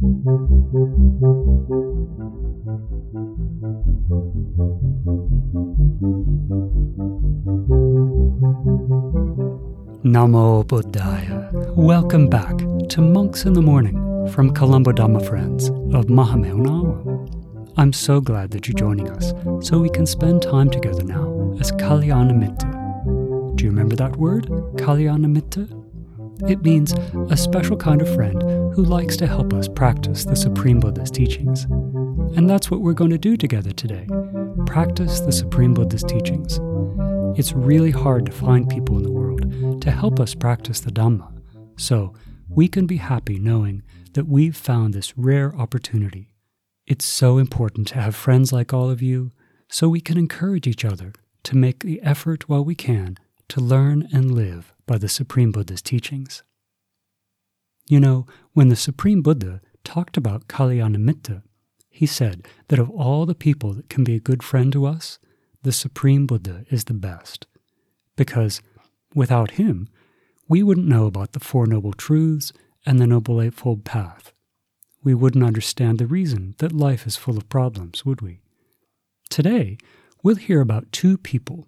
Namo Buddhaya. Welcome back to Monks in the Morning from Colombo Dhamma Friends of Mahamevnawa. I'm so glad that you're joining us so we can spend time together now as Kalyanamitta. Do you remember that word, Kalyanamitta? It means a special kind of friend who likes to help us practice the Supreme Buddha's teachings. And that's what we're going to do together today practice the Supreme Buddha's teachings. It's really hard to find people in the world to help us practice the Dhamma, so we can be happy knowing that we've found this rare opportunity. It's so important to have friends like all of you so we can encourage each other to make the effort while we can to learn and live by the Supreme Buddha's teachings. You know, when the Supreme Buddha talked about Kalyanamitta, he said that of all the people that can be a good friend to us, the Supreme Buddha is the best. Because without him, we wouldn't know about the Four Noble Truths and the Noble Eightfold Path. We wouldn't understand the reason that life is full of problems, would we? Today, we'll hear about two people.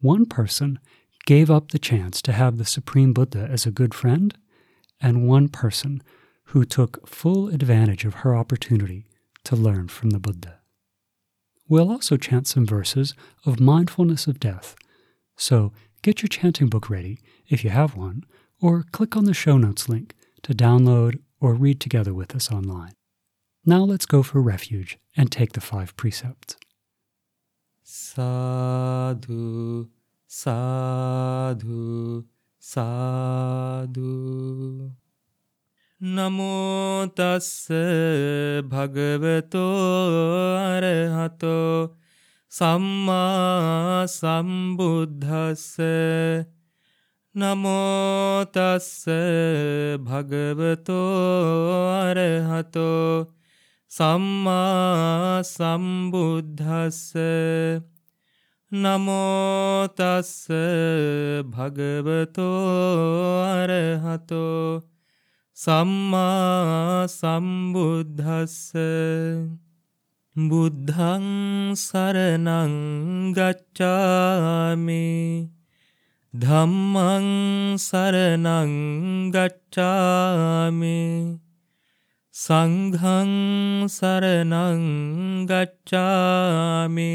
One person gave up the chance to have the Supreme Buddha as a good friend, and one person who took full advantage of her opportunity to learn from the Buddha. We'll also chant some verses of mindfulness of death. So get your chanting book ready if you have one, or click on the show notes link to download or read together with us online. Now let's go for refuge and take the five precepts. Sadhu, සාධු සාධු නමෝතස්ස භගවතෝ අරහතෝ. සම්මා සම්බුද්ධස්ස නමෝතස්ස භගවතෝ අරහතෝ. සම්මා සම්බුද්ධස්ස නමෝ තස්ස භගවතෝ අරහතෝ සම්මා සම්බුද්ධස්ස බුද්ධං සරණං ගච්ඡාමි ධම්මං සරණං ගච්ඡාමි සංඝං සරණං ගච්ඡාමි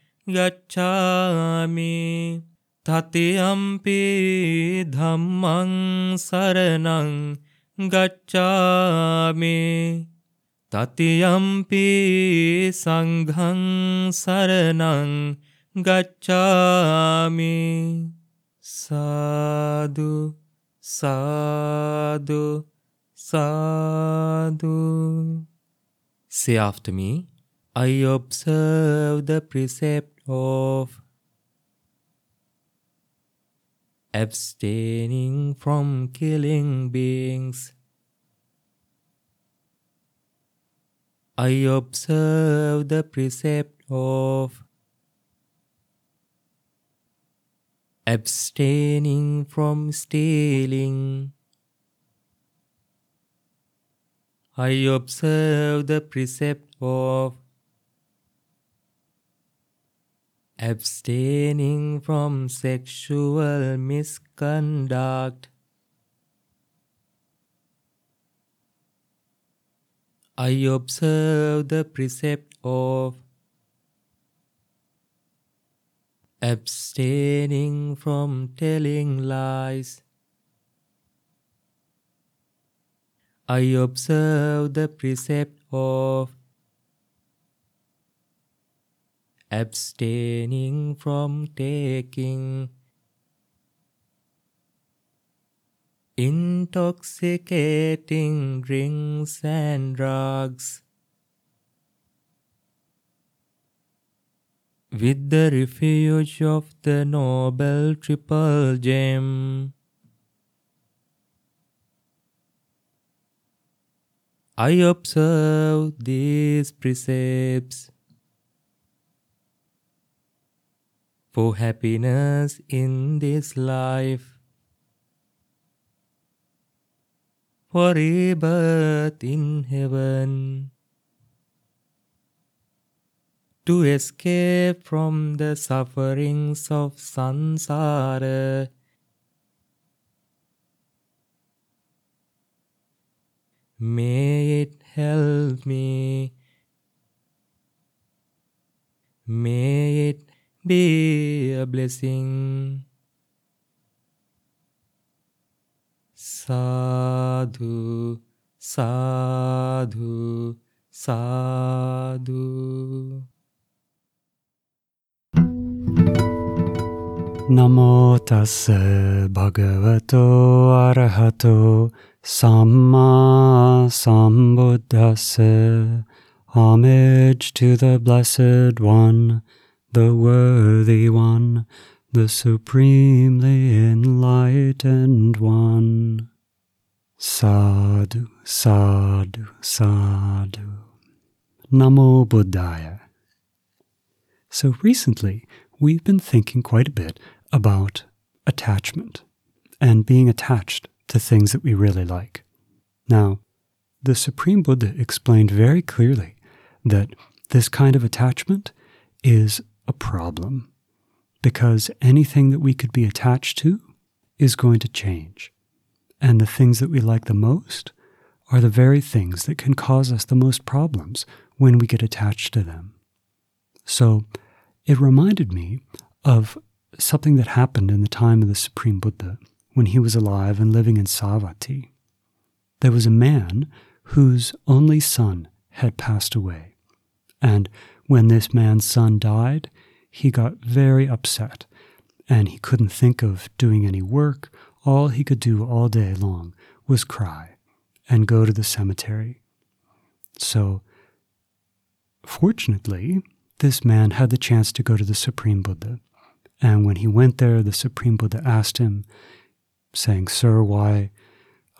ගච්ඡාමි තතියම්පි ධම්මං සරණං ගච්ඡාමි තතියම්පි සංඝං සරණං ගච්ඡාමි සාදු සාදු සාදු. Say after me, I observe the precept of abstaining from killing beings. I observe the precept of abstaining from stealing. I observe the precept of abstaining from sexual misconduct. I observe the precept of abstaining from telling lies. I observe the precept of abstaining from taking intoxicating drinks and drugs. With the refuge of the noble triple gem, I observe these precepts for happiness in this life. For rebirth in heaven. To escape from the sufferings of samsara. May it help me. May it be a blessing. Sadhu, sadhu, sadhu. Namo tassa bhagavato arahato samma sambuddhassa. Homage to the Blessed One the worthy one, the supremely enlightened one. Sadhu, sadhu, sadhu. Namo Buddhaya. So recently, we've been thinking quite a bit about attachment and being attached to things that we really like. Now, the Supreme Buddha explained very clearly that this kind of attachment is a problem because anything that we could be attached to is going to change. And the things that we like the most are the very things that can cause us the most problems when we get attached to them. So it reminded me of something that happened in the time of the Supreme Buddha when he was alive and living in Savatthi. There was a man whose only son had passed away. And when this man's son died, he got very upset and he couldn't think of doing any work. All he could do all day long was cry and go to the cemetery. So, fortunately, this man had the chance to go to the Supreme Buddha. And when he went there, the Supreme Buddha asked him, saying, Sir, why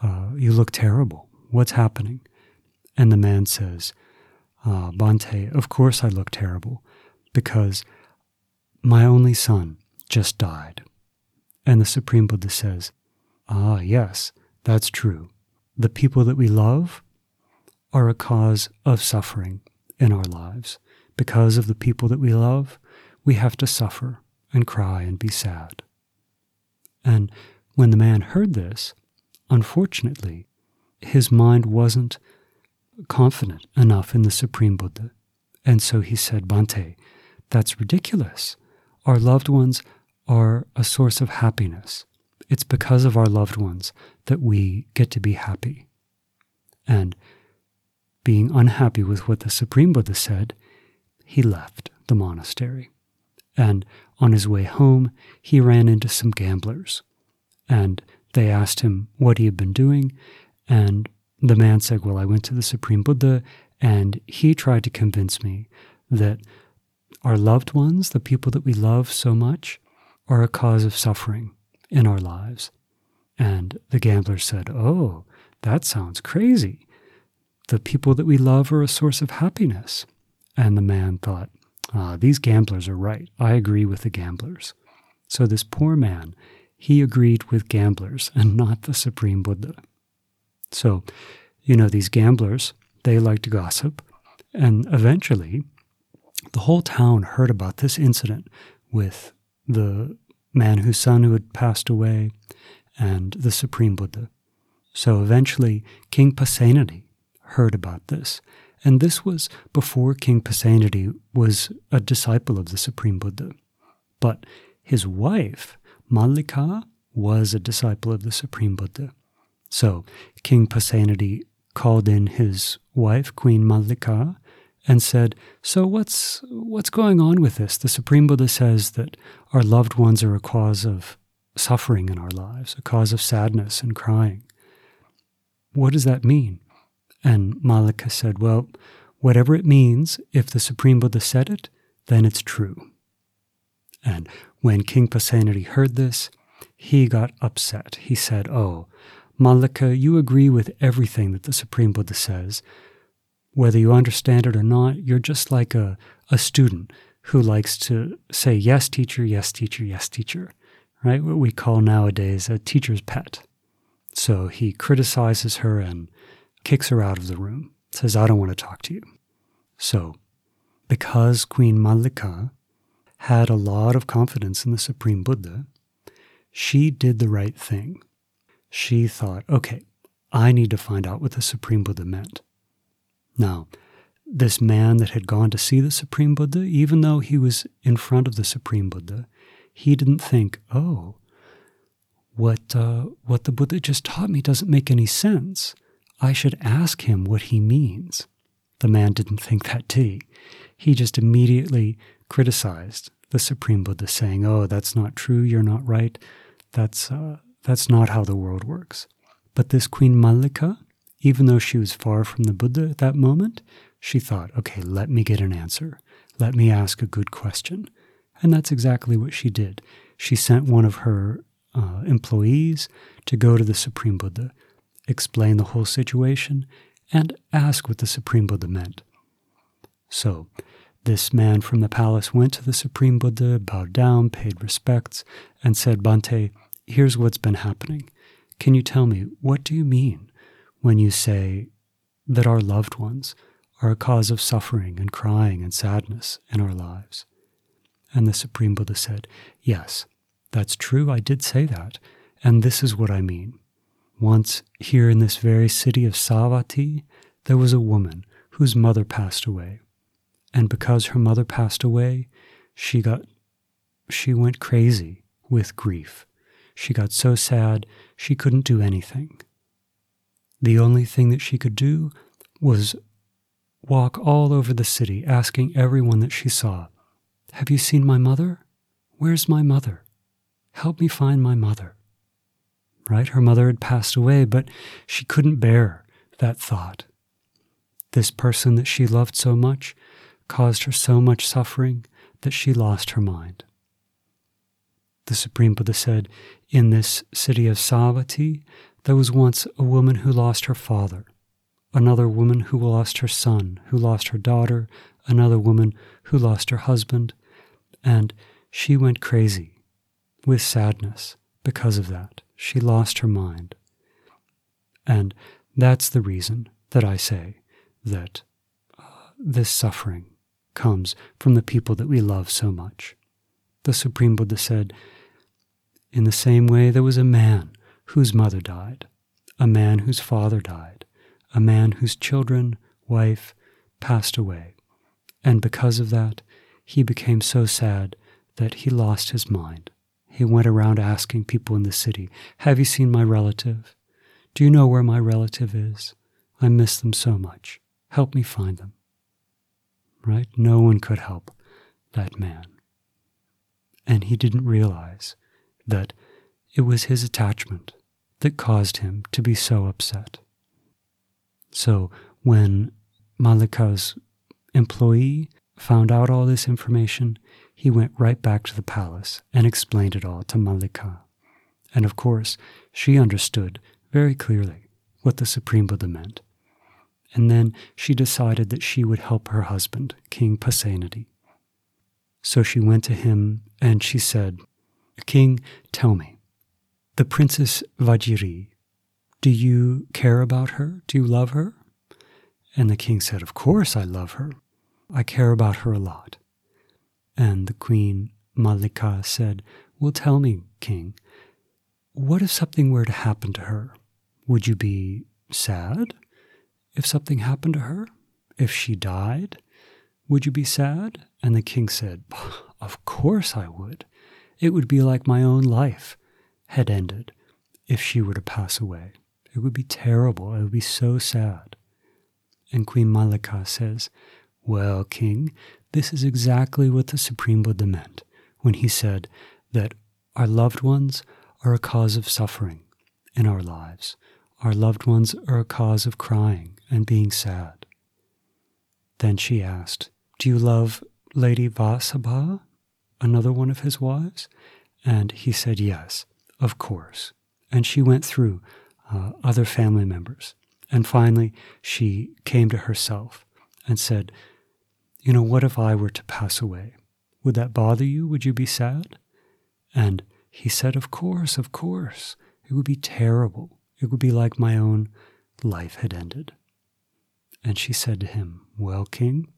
uh, you look terrible? What's happening? And the man says, uh, Bhante, of course I look terrible because my only son just died. And the Supreme Buddha says, Ah, yes, that's true. The people that we love are a cause of suffering in our lives. Because of the people that we love, we have to suffer and cry and be sad. And when the man heard this, unfortunately, his mind wasn't confident enough in the Supreme Buddha. And so he said, Bhante, that's ridiculous. Our loved ones are a source of happiness. It's because of our loved ones that we get to be happy. And being unhappy with what the Supreme Buddha said, he left the monastery. And on his way home, he ran into some gamblers. And they asked him what he had been doing. And the man said, Well, I went to the Supreme Buddha, and he tried to convince me that our loved ones, the people that we love so much, are a cause of suffering in our lives. And the gambler said, Oh, that sounds crazy. The people that we love are a source of happiness. And the man thought, ah, These gamblers are right. I agree with the gamblers. So this poor man, he agreed with gamblers and not the Supreme Buddha. So, you know, these gamblers, they like to gossip. And eventually, the whole town heard about this incident with the man whose son who had passed away and the Supreme Buddha. So eventually, King Pasenadi heard about this. And this was before King Pasenadi was a disciple of the Supreme Buddha. But his wife, Mallika, was a disciple of the Supreme Buddha. So King Pasenadi called in his wife, Queen Mallika, and said, So what's, what's going on with this? The Supreme Buddha says that our loved ones are a cause of suffering in our lives, a cause of sadness and crying. What does that mean? And Malika said, Well, whatever it means, if the Supreme Buddha said it, then it's true. And when King Pasenadi heard this, he got upset. He said, Oh, Malika, you agree with everything that the Supreme Buddha says. Whether you understand it or not, you're just like a, a student who likes to say, Yes, teacher, yes, teacher, yes, teacher, right? What we call nowadays a teacher's pet. So he criticizes her and kicks her out of the room, says, I don't want to talk to you. So, because Queen Mallika had a lot of confidence in the Supreme Buddha, she did the right thing. She thought, okay, I need to find out what the Supreme Buddha meant. Now, this man that had gone to see the Supreme Buddha, even though he was in front of the Supreme Buddha, he didn't think, oh, what, uh, what the Buddha just taught me doesn't make any sense. I should ask him what he means. The man didn't think that, did he? Just immediately criticized the Supreme Buddha, saying, oh, that's not true, you're not right. That's, uh, that's not how the world works. But this Queen Mallika, even though she was far from the Buddha at that moment, she thought, okay, let me get an answer. Let me ask a good question. And that's exactly what she did. She sent one of her uh, employees to go to the Supreme Buddha, explain the whole situation, and ask what the Supreme Buddha meant. So, this man from the palace went to the Supreme Buddha, bowed down, paid respects, and said, Bhante, here's what's been happening. Can you tell me, what do you mean when you say that our loved ones are a cause of suffering and crying and sadness in our lives? And the Supreme Buddha said, Yes, that's true. I did say that. And this is what I mean. Once, here in this very city of Savatthi, there was a woman whose mother passed away. And because her mother passed away, she got she went crazy with grief. She got so sad she couldn't do anything. The only thing that she could do was walk all over the city asking everyone that she saw, Have you seen my mother? Where's my mother? Help me find my mother. Right? Her mother had passed away, but she couldn't bear that thought. This person that she loved so much caused her so much suffering that she lost her mind. The Supreme Buddha said, In this city of Savatthi, there was once a woman who lost her father, another woman who lost her son, who lost her daughter, another woman who lost her husband, and she went crazy with sadness because of that. She lost her mind. And that's the reason that I say that uh, this suffering comes from the people that we love so much. The Supreme Buddha said, In the same way, there was a man whose mother died, a man whose father died, a man whose children, wife, passed away. And because of that, he became so sad that he lost his mind. He went around asking people in the city, Have you seen my relative? Do you know where my relative is? I miss them so much. Help me find them right? No one could help that man. And he didn't realize that it was his attachment that caused him to be so upset. So when Malika's employee found out all this information, he went right back to the palace and explained it all to Malika. And of course, she understood very clearly what the Supreme Buddha meant and then she decided that she would help her husband, King Pasenadi. So she went to him and she said, King, tell me, the Princess Vajiri, do you care about her? Do you love her? And the king said, Of course I love her. I care about her a lot. And the queen Malika, said, Well, tell me, king, what if something were to happen to her? Would you be sad? if something happened to her? If she died? Would you be sad? And the king said, Of course I would. It would be like my own life had ended if she were to pass away. It would be terrible. It would be so sad. And Queen Malika says, Well, king, this is exactly what the Supreme Buddha meant when he said that our loved ones are a cause of suffering in our lives. Our loved ones are a cause of crying and being sad. Then she asked, Do you love Lady Vasabha, another one of his wives? And he said, Yes, of course. And she went through uh, other family members. And finally, she came to herself and said, You know, what if I were to pass away? Would that bother you? Would you be sad? And he said, Of course, of course. It would be terrible. It would be like my own life had ended. And she said to him, Well, King,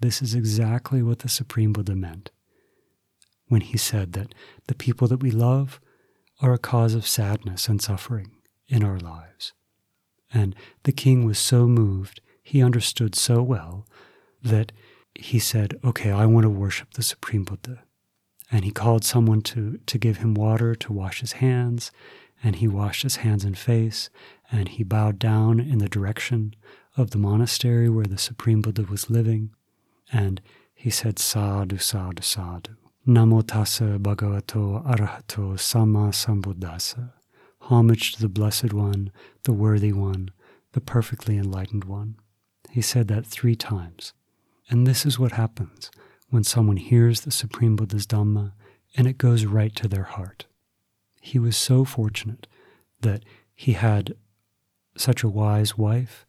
this is exactly what the Supreme Buddha meant when he said that the people that we love are a cause of sadness and suffering in our lives. And the king was so moved, he understood so well that he said, Okay, I want to worship the Supreme Buddha. And he called someone to, to give him water to wash his hands, and he washed his hands and face, and he bowed down in the direction of the monastery where the Supreme Buddha was living, and he said, Sadhu, sadhu, sadhu. Namo tassa bhagavato arahato samma sambuddhassa. Homage to the Blessed One, the Worthy One, the perfectly enlightened One. He said that three times. And this is what happens when someone hears the Supreme Buddha's Dhamma and it goes right to their heart. He was so fortunate that he had such a wise wife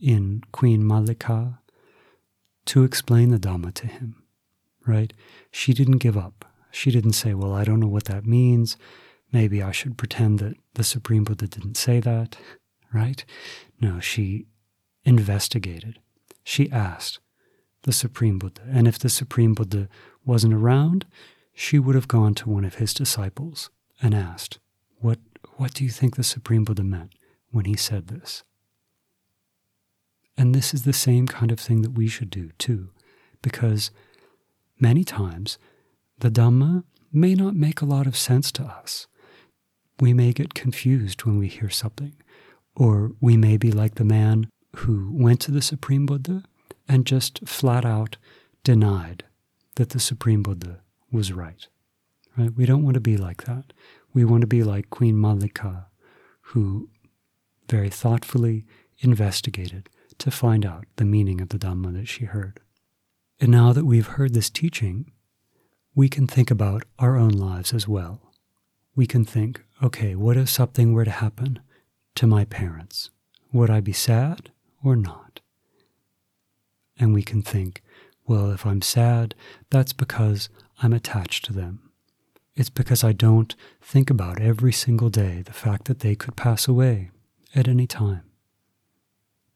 in Queen Malika to explain the Dhamma to him, right? She didn't give up. She didn't say, Well, I don't know what that means. Maybe I should pretend that the Supreme Buddha didn't say that, right? No, she investigated. She asked the Supreme Buddha. And if the Supreme Buddha wasn't around, she would have gone to one of his disciples and asked, What, what do you think the Supreme Buddha meant when he said this? And this is the same kind of thing that we should do too, because many times the Dhamma may not make a lot of sense to us. We may get confused when we hear something, or we may be like the man who went to the Supreme Buddha and just flat out denied that the Supreme Buddha was right. Right? We don't want to be like that. We want to be like Queen Malika, who very thoughtfully investigated to find out the meaning of the Dhamma that she heard. And now that we've heard this teaching, we can think about our own lives as well. We can think, okay, what if something were to happen to my parents? Would I be sad or not? And we can think, well, if I'm sad, that's because I'm attached to them. It's because I don't think about every single day the fact that they could pass away at any time.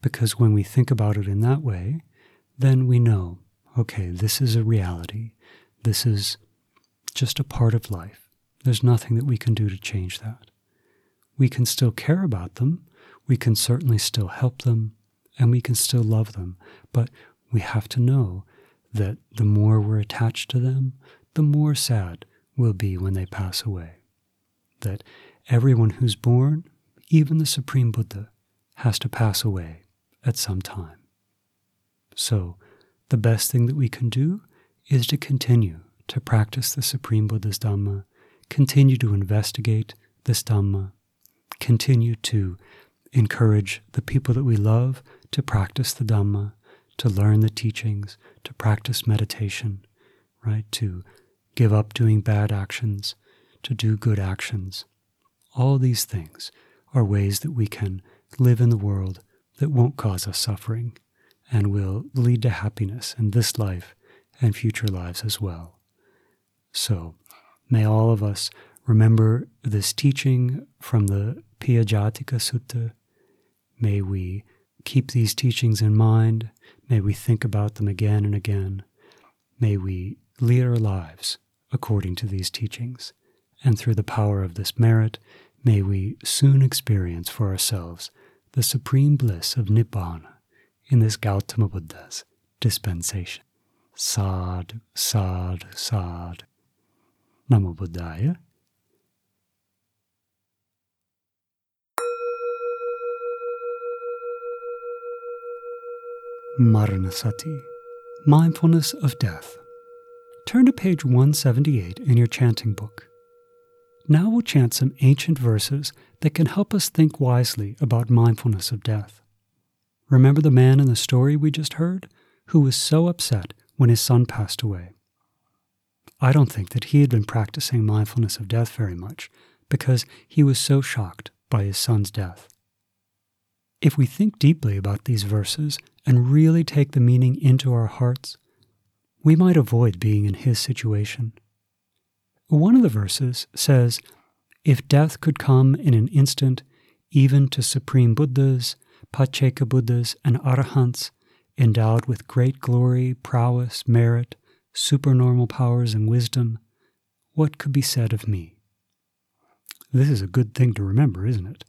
Because when we think about it in that way, then we know, okay, this is a reality. This is just a part of life. There's nothing that we can do to change that. We can still care about them. We can certainly still help them and we can still love them. But we have to know that the more we're attached to them, the more sad we'll be when they pass away. That everyone who's born, even the Supreme Buddha, has to pass away at some time. So, the best thing that we can do is to continue to practice the Supreme Buddha's Dhamma, continue to investigate this Dhamma, continue to encourage the people that we love to practice the Dhamma, to learn the teachings, to practice meditation, right? To give up doing bad actions, to do good actions. All these things are ways that we can live in the world that won't cause us suffering and will lead to happiness in this life and future lives as well. So, may all of us remember this teaching from the Piyajatika Sutta. May we keep these teachings in mind. May we think about them again and again. May we lead our lives according to these teachings. And through the power of this merit, may we soon experience for ourselves the supreme bliss of Nibbana in this Gautama Buddha's dispensation. Sadhu, sadhu, sadhu. Namo Buddhaya. Maranasati, mindfulness of death. Turn to page 178 in your chanting book. Now we'll chant some ancient verses that can help us think wisely about mindfulness of death. Remember the man in the story we just heard who was so upset when his son passed away? I don't think that he had been practicing mindfulness of death very much because he was so shocked by his son's death. If we think deeply about these verses and really take the meaning into our hearts, we might avoid being in his situation. One of the verses says, If death could come in an instant, even to supreme Buddhas, Pacceka Buddhas, and Arahants, endowed with great glory, prowess, merit, supernormal powers, and wisdom, what could be said of me? This is a good thing to remember, isn't it?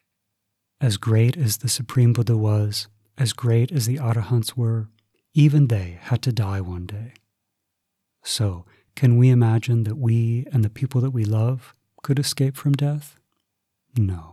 As great as the Supreme Buddha was, as great as the Arahants were, even they had to die one day. So, can we imagine that we and the people that we love could escape from death? No.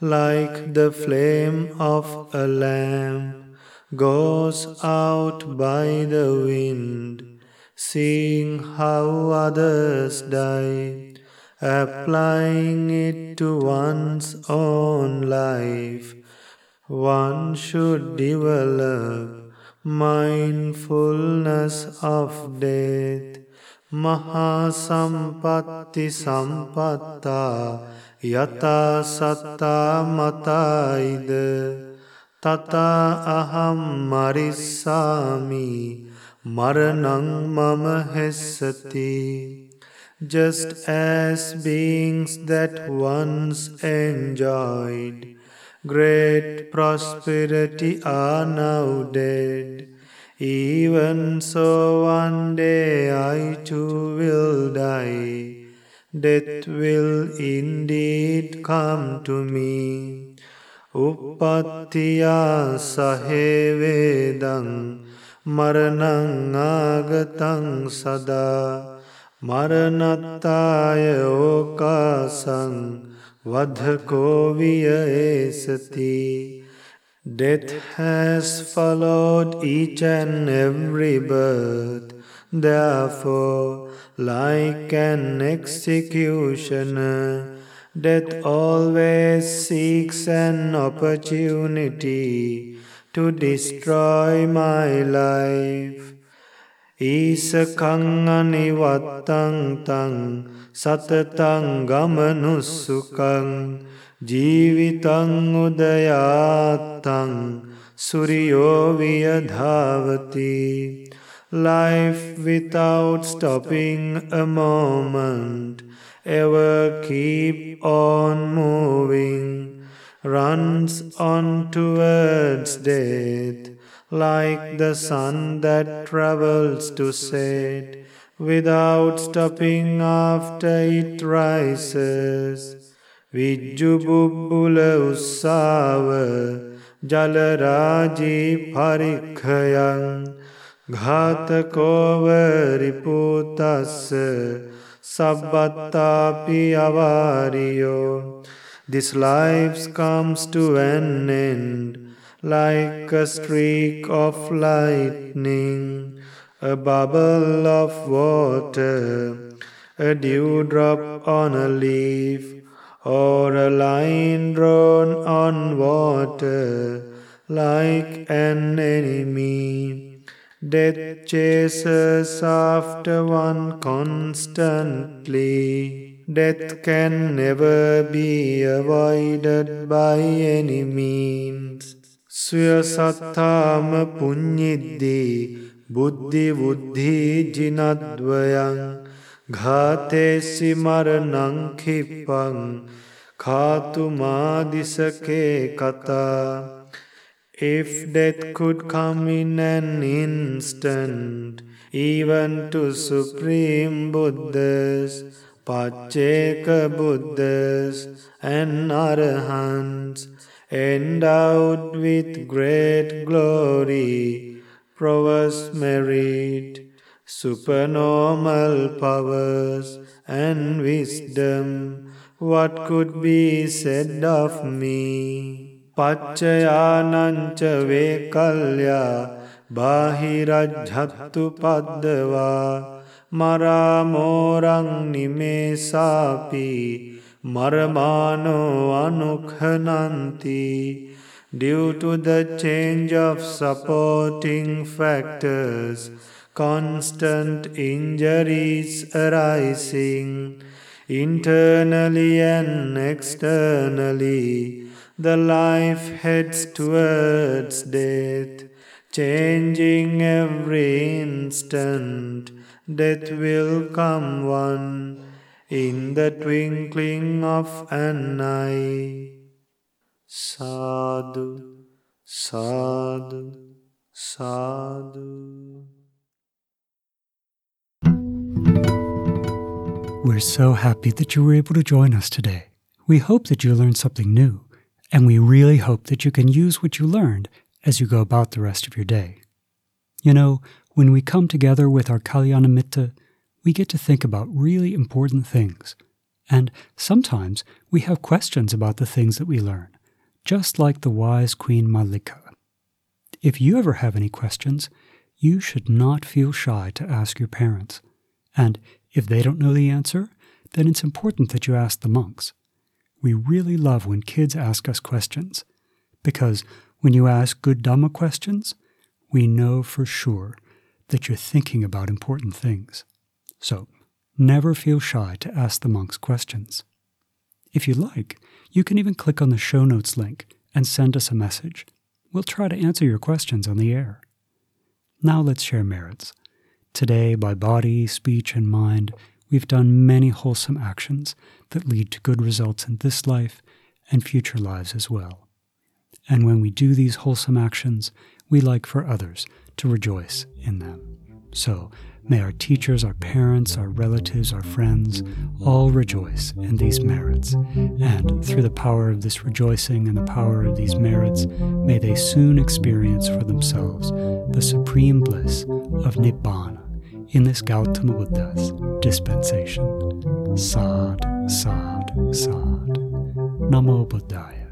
like the flame of a lamp goes out by the wind, seeing how others die applying it to one's own life, one should develop mindfulness of death. Mahasampatti sampatta yata satta mataida tata aham marissami maranang mama hessati just as beings that once enjoyed great prosperity are now dead. Even so, one day I too will die. Death will indeed come to me. Uppattiya sahevedang maranang agatang sada maranataya okasang vadhko viya esati Death has followed each and every birth. Therefore, like an executioner, death always seeks an opportunity to destroy my life. ඊසකං අනිවත්තං තං සතතං ගමනුස්සුකං जीवितं उदयात्तं सूर्यो वियधावति life without stopping a moment, ever keep on moving, runs on towards death, like the sun that travels to set, without stopping after it rises. විජ්ජුබුබ්බුල උස්සාව ජලරාජී පරික්හයන් ඝාතකෝවරිපූතස්ස සබබත්තාපි අවාරියෝ This life comes to an end like a streak of lightning, a bubble of water, a dewdrop on a leaf, or a line drawn on water, like an enemy. Death chases after one constantly. Death can never be avoided by any means. ස්වසත්තාම පුඤ්ඤිද්දී බුද්ධි වුද්ධි ජිනද්වයං घातेसि मरणं क्षिपं खातुमादिशके kata. If death could come in an instant, even to Supreme Buddhas, Pacceka Buddhas, and Arahants, endowed with great glory, prowess merit, supernormal powers and wisdom, what could be said of me? Pachchayanancha vekalya bahirajhattu paddava maramorang nimesapi maramano anukhananti due to the change of supporting factors constant injuries arising internally and externally, the life heads towards death, changing every instant death will come one in the twinkling of an eye. Sadhu, sadhu, sadhu. We're so happy that you were able to join us today. We hope that you learned something new, and we really hope that you can use what you learned as you go about the rest of your day. You know, when we come together with our Kalyanamitta, we get to think about really important things. And sometimes we have questions about the things that we learn, just like the wise Queen Malika. If you ever have any questions, you should not feel shy to ask your parents. And if they don't know the answer, then it's important that you ask the monks. We really love when kids ask us questions, because when you ask good Dhamma questions, we know for sure that you're thinking about important things. So, never feel shy to ask the monks questions. If you like, you can even click on the show notes link and send us a message. We'll try to answer your questions on the air. Now let's share merits. Today, by body, speech, and mind, we've done many wholesome actions that lead to good results in this life and future lives as well. And when we do these wholesome actions, we like for others to rejoice in them. So may our teachers, our parents, our relatives, our friends all rejoice in these merits. And through the power of this rejoicing and the power of these merits, may they soon experience for themselves the supreme bliss of Nibbana in this Gautama Buddha's dispensation. Sad, sad, sad. Namo Buddhaya.